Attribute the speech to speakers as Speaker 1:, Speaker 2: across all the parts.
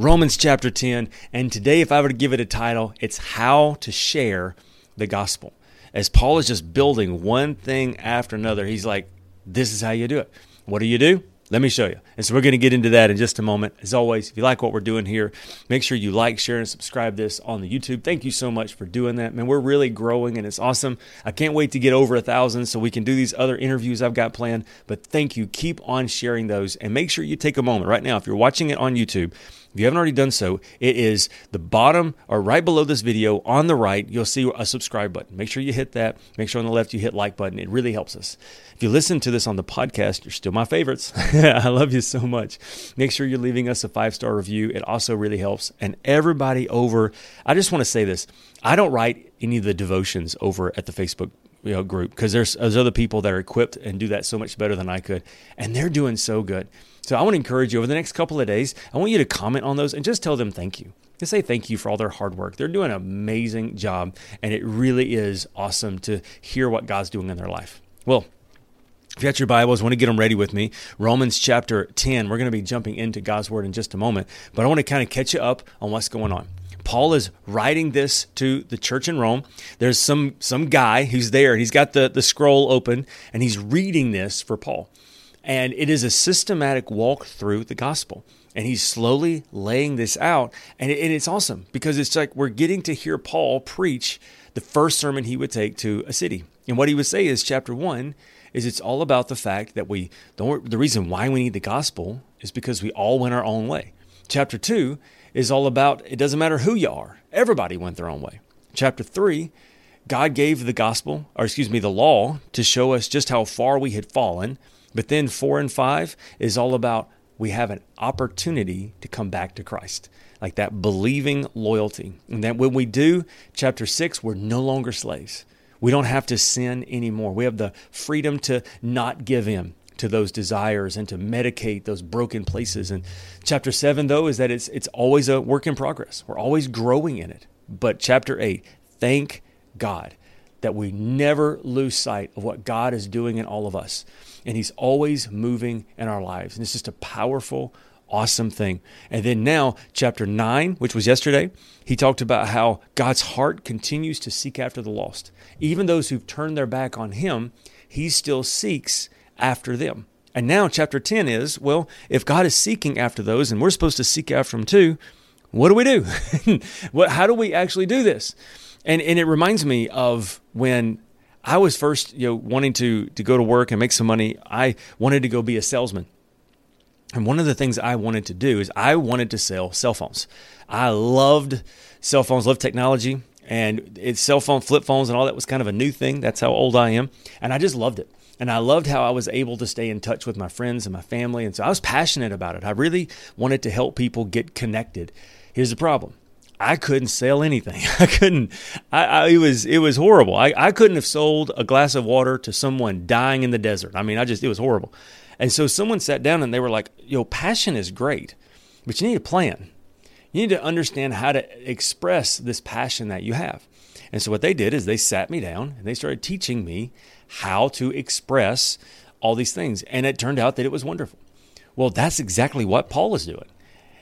Speaker 1: Romans chapter 10. And today, if I were to give it a title, it's How to Share the Gospel. As Paul is just building one thing after another, he's like, This is how you do it. What do you do? Let me show you. And so we're going to get into that in just a moment. As always, if you like what we're doing here, make sure you like, share, and subscribe this on the YouTube. Thank you so much for doing that. Man, we're really growing and it's awesome. I can't wait to get over a thousand so we can do these other interviews I've got planned. But thank you. Keep on sharing those and make sure you take a moment right now. If you're watching it on YouTube, if you haven't already done so, it is the bottom or right below this video on the right, you'll see a subscribe button. Make sure you hit that. Make sure on the left you hit like button. It really helps us. If you listen to this on the podcast, you're still my favorites. I love you so much. Make sure you're leaving us a five star review. It also really helps. And everybody over, I just want to say this I don't write any of the devotions over at the Facebook you know, group because there's, there's other people that are equipped and do that so much better than I could. And they're doing so good. So I want to encourage you over the next couple of days, I want you to comment on those and just tell them thank you. Just say thank you for all their hard work. They're doing an amazing job, and it really is awesome to hear what God's doing in their life. Well, if you got your Bibles, want to get them ready with me. Romans chapter 10. We're going to be jumping into God's Word in just a moment, but I want to kind of catch you up on what's going on. Paul is writing this to the church in Rome. There's some some guy who's there, he's got the, the scroll open, and he's reading this for Paul. And it is a systematic walk through the gospel. And he's slowly laying this out. And, it, and it's awesome because it's like we're getting to hear Paul preach the first sermon he would take to a city. And what he would say is, chapter one, is it's all about the fact that we don't, the reason why we need the gospel is because we all went our own way. Chapter two is all about it doesn't matter who you are, everybody went their own way. Chapter three, God gave the gospel, or excuse me, the law to show us just how far we had fallen but then four and five is all about we have an opportunity to come back to Christ, like that believing loyalty. And that when we do, chapter six, we're no longer slaves. We don't have to sin anymore. We have the freedom to not give in to those desires and to medicate those broken places. And chapter seven, though, is that it's it's always a work in progress. We're always growing in it. But chapter eight, thank God that we never lose sight of what God is doing in all of us and He's always moving in our lives. And it's just a powerful, awesome thing. And then now, chapter 9, which was yesterday, he talked about how God's heart continues to seek after the lost. Even those who've turned their back on Him, He still seeks after them. And now, chapter 10 is well, if God is seeking after those and we're supposed to seek after Him too, what do we do? what, how do we actually do this? And, and it reminds me of when I was first, you know, wanting to to go to work and make some money. I wanted to go be a salesman. And one of the things I wanted to do is I wanted to sell cell phones. I loved cell phones, loved technology, and it's cell phone flip phones and all that was kind of a new thing. That's how old I am, and I just loved it. And I loved how I was able to stay in touch with my friends and my family, and so I was passionate about it. I really wanted to help people get connected. Here's the problem: I couldn't sell anything. I couldn't. I, I, it was it was horrible. I, I couldn't have sold a glass of water to someone dying in the desert. I mean, I just it was horrible. And so someone sat down and they were like, "Yo, passion is great, but you need a plan. You need to understand how to express this passion that you have." And so what they did is they sat me down and they started teaching me how to express all these things. And it turned out that it was wonderful. Well, that's exactly what Paul is doing.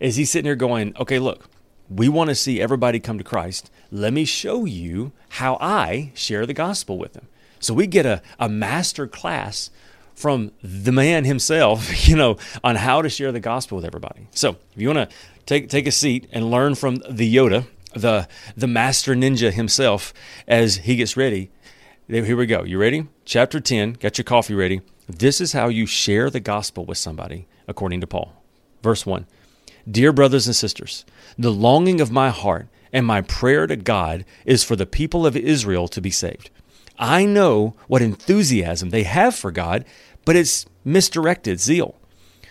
Speaker 1: Is he sitting here going, "Okay, look." We want to see everybody come to Christ. Let me show you how I share the gospel with them. So we get a, a master class from the man himself, you know, on how to share the gospel with everybody. So if you want to take take a seat and learn from the Yoda, the the master ninja himself, as he gets ready, here we go. You ready? Chapter 10, get your coffee ready. This is how you share the gospel with somebody, according to Paul. Verse 1. Dear brothers and sisters, the longing of my heart and my prayer to God is for the people of Israel to be saved. I know what enthusiasm they have for God, but it's misdirected zeal.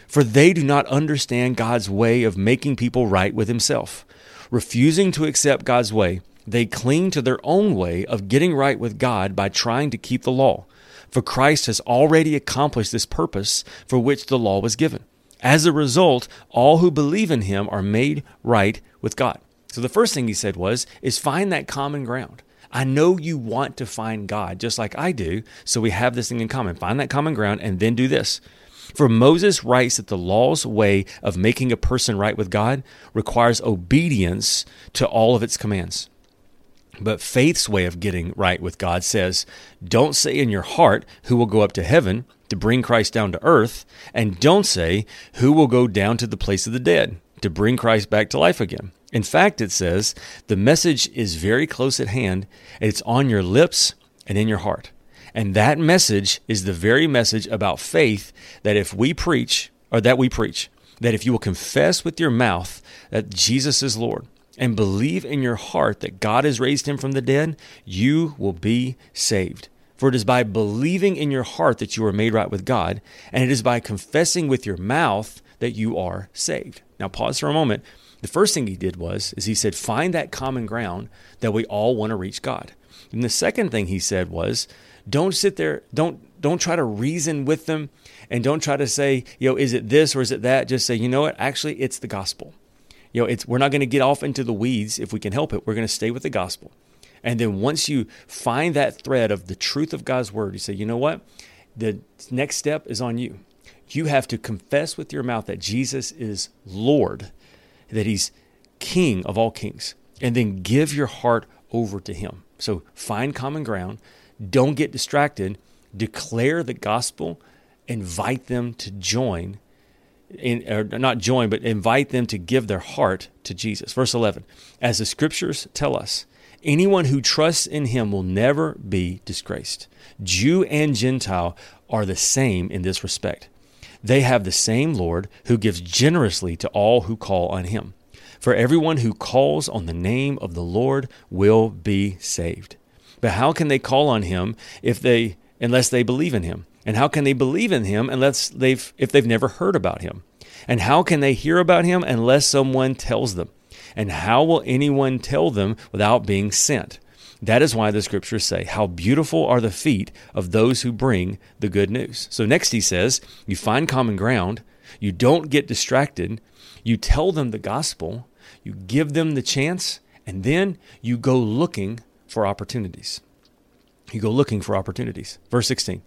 Speaker 1: For they do not understand God's way of making people right with Himself. Refusing to accept God's way, they cling to their own way of getting right with God by trying to keep the law. For Christ has already accomplished this purpose for which the law was given. As a result, all who believe in him are made right with God. So the first thing he said was is find that common ground. I know you want to find God just like I do, so we have this thing in common. Find that common ground and then do this. For Moses writes that the law's way of making a person right with God requires obedience to all of its commands. But faith's way of getting right with God says, don't say in your heart who will go up to heaven to bring Christ down to earth, and don't say who will go down to the place of the dead to bring Christ back to life again. In fact, it says the message is very close at hand, it's on your lips and in your heart. And that message is the very message about faith that if we preach, or that we preach, that if you will confess with your mouth that Jesus is Lord and believe in your heart that God has raised him from the dead, you will be saved. For it is by believing in your heart that you are made right with God, and it is by confessing with your mouth that you are saved. Now pause for a moment. The first thing he did was is he said find that common ground that we all want to reach God. And the second thing he said was don't sit there don't don't try to reason with them and don't try to say, you know, is it this or is it that? Just say, you know what? Actually, it's the gospel. You know, it's we're not going to get off into the weeds if we can help it. We're going to stay with the gospel. And then once you find that thread of the truth of God's word, you say, you know what? The next step is on you. You have to confess with your mouth that Jesus is Lord, that he's King of all kings, and then give your heart over to him. So find common ground. Don't get distracted. Declare the gospel. Invite them to join in, or not join, but invite them to give their heart to Jesus. Verse 11, as the scriptures tell us, anyone who trusts in him will never be disgraced. Jew and Gentile are the same in this respect. They have the same Lord who gives generously to all who call on him. For everyone who calls on the name of the Lord will be saved. But how can they call on him if they unless they believe in him? And how can they believe in him unless they've if they've never heard about him? And how can they hear about him unless someone tells them? And how will anyone tell them without being sent? That is why the scriptures say, How beautiful are the feet of those who bring the good news. So next he says, You find common ground, you don't get distracted, you tell them the gospel, you give them the chance, and then you go looking for opportunities. You go looking for opportunities. Verse 16.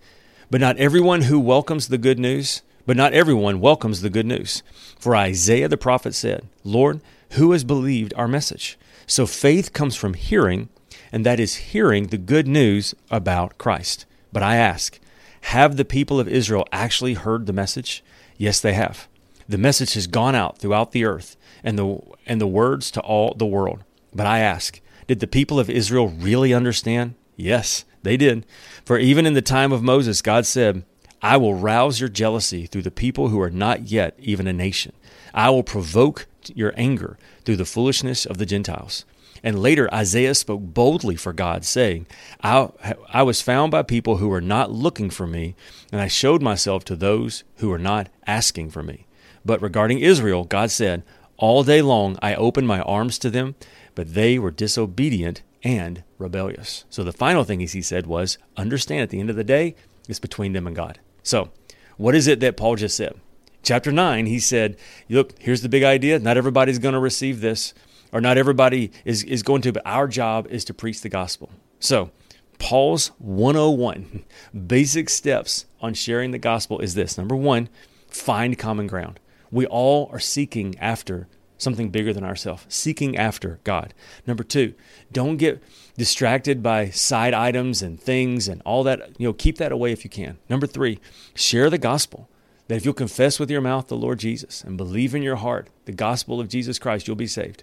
Speaker 1: But not everyone who welcomes the good news, but not everyone welcomes the good news. For Isaiah the prophet said, Lord, who has believed our message? So faith comes from hearing, and that is hearing the good news about Christ. But I ask, have the people of Israel actually heard the message? Yes, they have. The message has gone out throughout the earth and the and the words to all the world. But I ask, did the people of Israel really understand? Yes, they did. For even in the time of Moses, God said, I will rouse your jealousy through the people who are not yet even a nation. I will provoke your anger through the foolishness of the Gentiles. And later, Isaiah spoke boldly for God, saying, I, I was found by people who were not looking for me, and I showed myself to those who were not asking for me. But regarding Israel, God said, All day long I opened my arms to them, but they were disobedient and rebellious. So the final thing he said was, Understand at the end of the day, it's between them and God. So, what is it that Paul just said? Chapter 9, he said, Look, here's the big idea. Not everybody's going to receive this, or not everybody is, is going to, but our job is to preach the gospel. So, Paul's 101 basic steps on sharing the gospel is this number one, find common ground. We all are seeking after something bigger than ourselves, seeking after God. Number two, don't get distracted by side items and things and all that. You know, keep that away if you can. Number three, share the gospel. That if you'll confess with your mouth the Lord Jesus and believe in your heart the gospel of Jesus Christ, you'll be saved.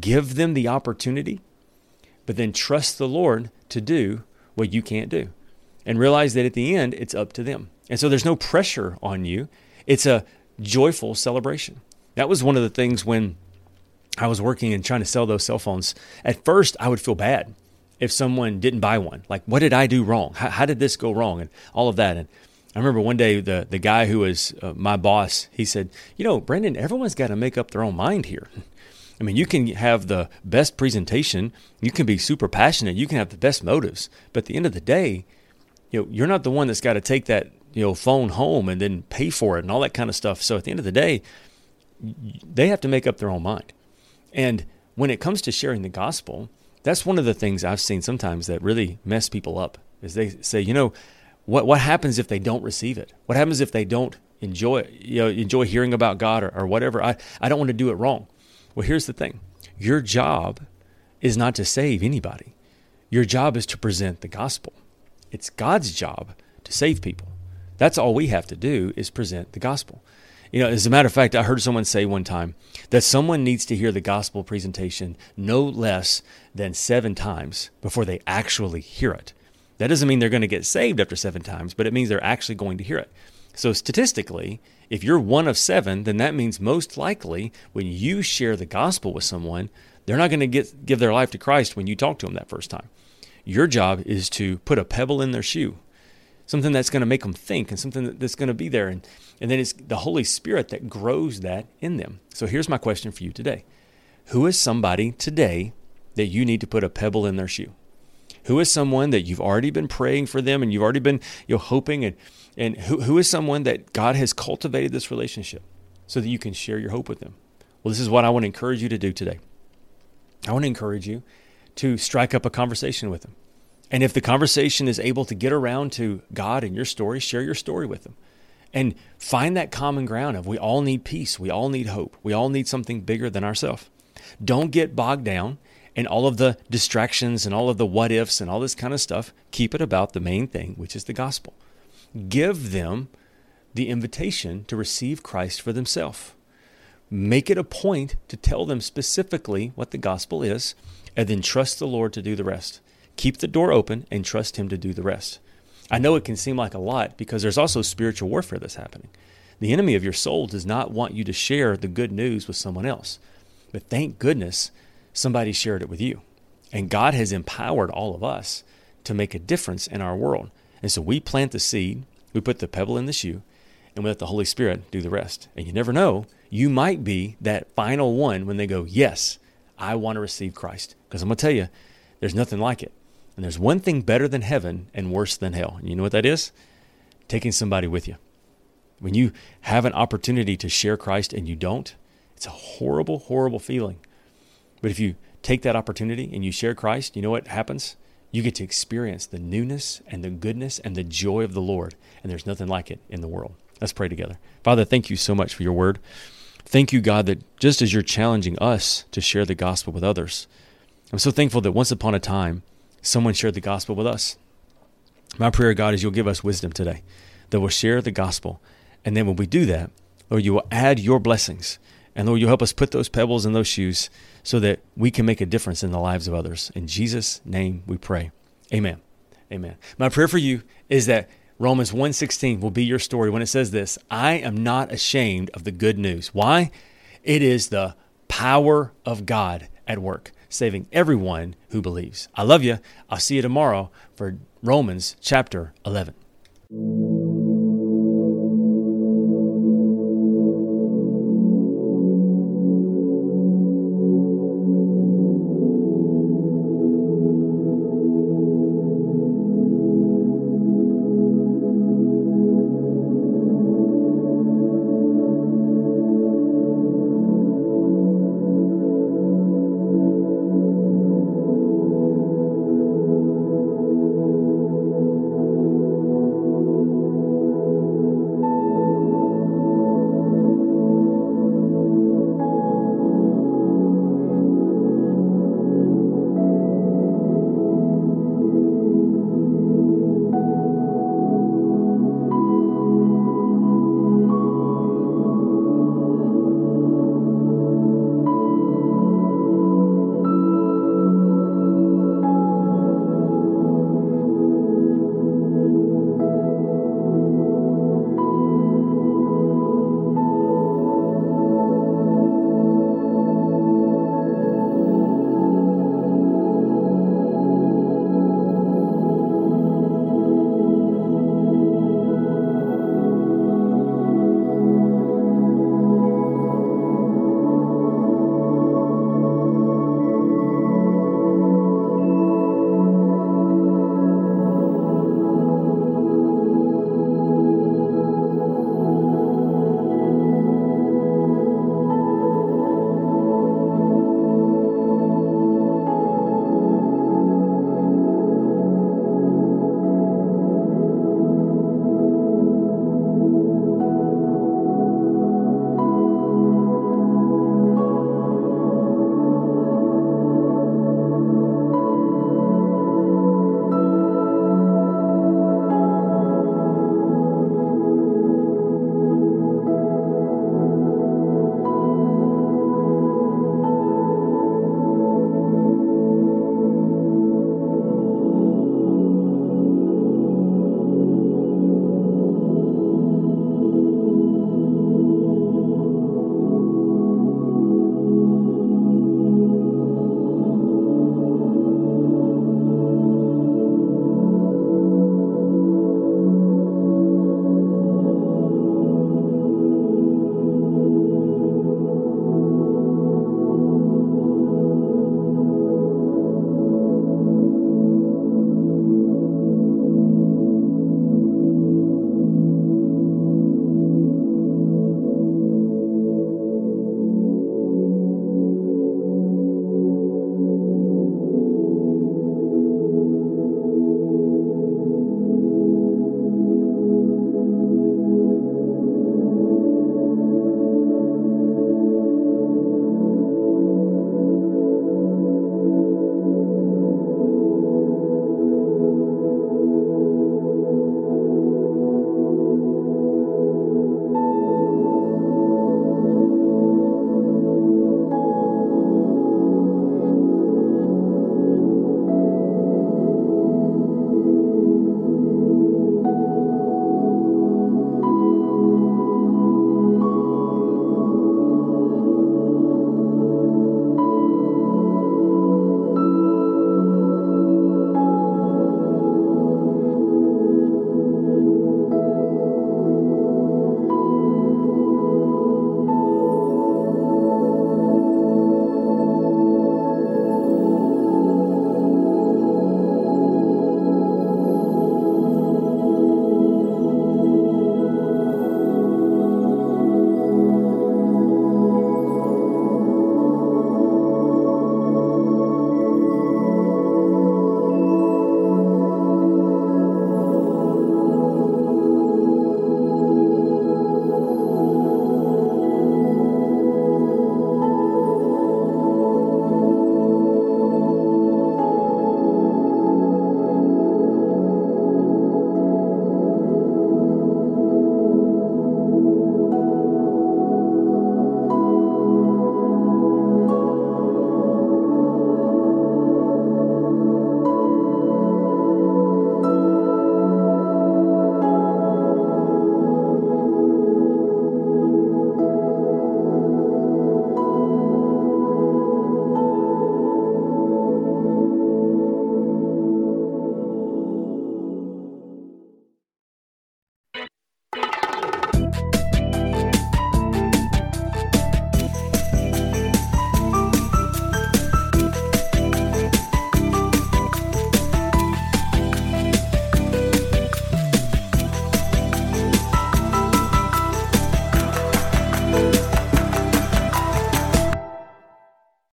Speaker 1: Give them the opportunity, but then trust the Lord to do what you can't do. And realize that at the end, it's up to them. And so there's no pressure on you. It's a joyful celebration. That was one of the things when I was working and trying to sell those cell phones. At first, I would feel bad if someone didn't buy one. Like, what did I do wrong? How, how did this go wrong? And all of that. And I remember one day the the guy who was uh, my boss, he said, "You know, Brandon, everyone's got to make up their own mind here." I mean, you can have the best presentation, you can be super passionate, you can have the best motives, but at the end of the day, you know, you're not the one that's got to take that you know phone home and then pay for it and all that kind of stuff. So at the end of the day, they have to make up their own mind. And when it comes to sharing the gospel, that's one of the things I've seen sometimes that really mess people up. Is they say, you know, what what happens if they don't receive it? What happens if they don't enjoy you know enjoy hearing about God or, or whatever? I, I don't want to do it wrong. Well, here's the thing. Your job is not to save anybody. Your job is to present the gospel. It's God's job to save people. That's all we have to do is present the gospel. You know, as a matter of fact, I heard someone say one time that someone needs to hear the gospel presentation no less than seven times before they actually hear it. That doesn't mean they're going to get saved after seven times, but it means they're actually going to hear it. So, statistically, if you're one of seven, then that means most likely when you share the gospel with someone, they're not going to get, give their life to Christ when you talk to them that first time. Your job is to put a pebble in their shoe, something that's going to make them think and something that's going to be there. And, and then it's the Holy Spirit that grows that in them. So, here's my question for you today Who is somebody today that you need to put a pebble in their shoe? Who is someone that you've already been praying for them and you've already been you know, hoping and and who, who is someone that God has cultivated this relationship so that you can share your hope with them? Well, this is what I want to encourage you to do today. I want to encourage you to strike up a conversation with them. And if the conversation is able to get around to God and your story, share your story with them. And find that common ground of we all need peace, we all need hope, we all need something bigger than ourselves. Don't get bogged down in all of the distractions and all of the what ifs and all this kind of stuff. Keep it about the main thing, which is the gospel give them the invitation to receive Christ for themselves. Make it a point to tell them specifically what the gospel is, and then trust the Lord to do the rest. Keep the door open and trust Him to do the rest. I know it can seem like a lot because there's also spiritual warfare that's happening. The enemy of your soul does not want you to share the good news with someone else. But thank goodness somebody shared it with you. And God has empowered all of us to make a difference in our world. And so we plant the seed, we put the pebble in the shoe, and we let the Holy Spirit do the rest. And you never know, you might be that final one when they go, Yes, I want to receive Christ. Because I'm going to tell you, there's nothing like it. And there's one thing better than heaven and worse than hell. And you know what that is? Taking somebody with you. When you have an opportunity to share Christ and you don't, it's a horrible, horrible feeling. But if you take that opportunity and you share Christ, you know what happens? you get to experience the newness and the goodness and the joy of the Lord. And there's nothing like it in the world. Let's pray together. Father, thank you so much for your word. Thank you, God, that just as you're challenging us to share the gospel with others, I'm so thankful that once upon a time, someone shared the gospel with us. My prayer, God, is you'll give us wisdom today, that we'll share the gospel. And then when we do that, Lord, you will add your blessings. And Lord, you'll help us put those pebbles in those shoes so that we can make a difference in the lives of others. In Jesus' name we pray. Amen. Amen. My prayer for you is that Romans 1:16 will be your story when it says this, I am not ashamed of the good news. Why? It is the power of God at work, saving everyone who believes. I love you. I'll see you tomorrow for Romans chapter 11.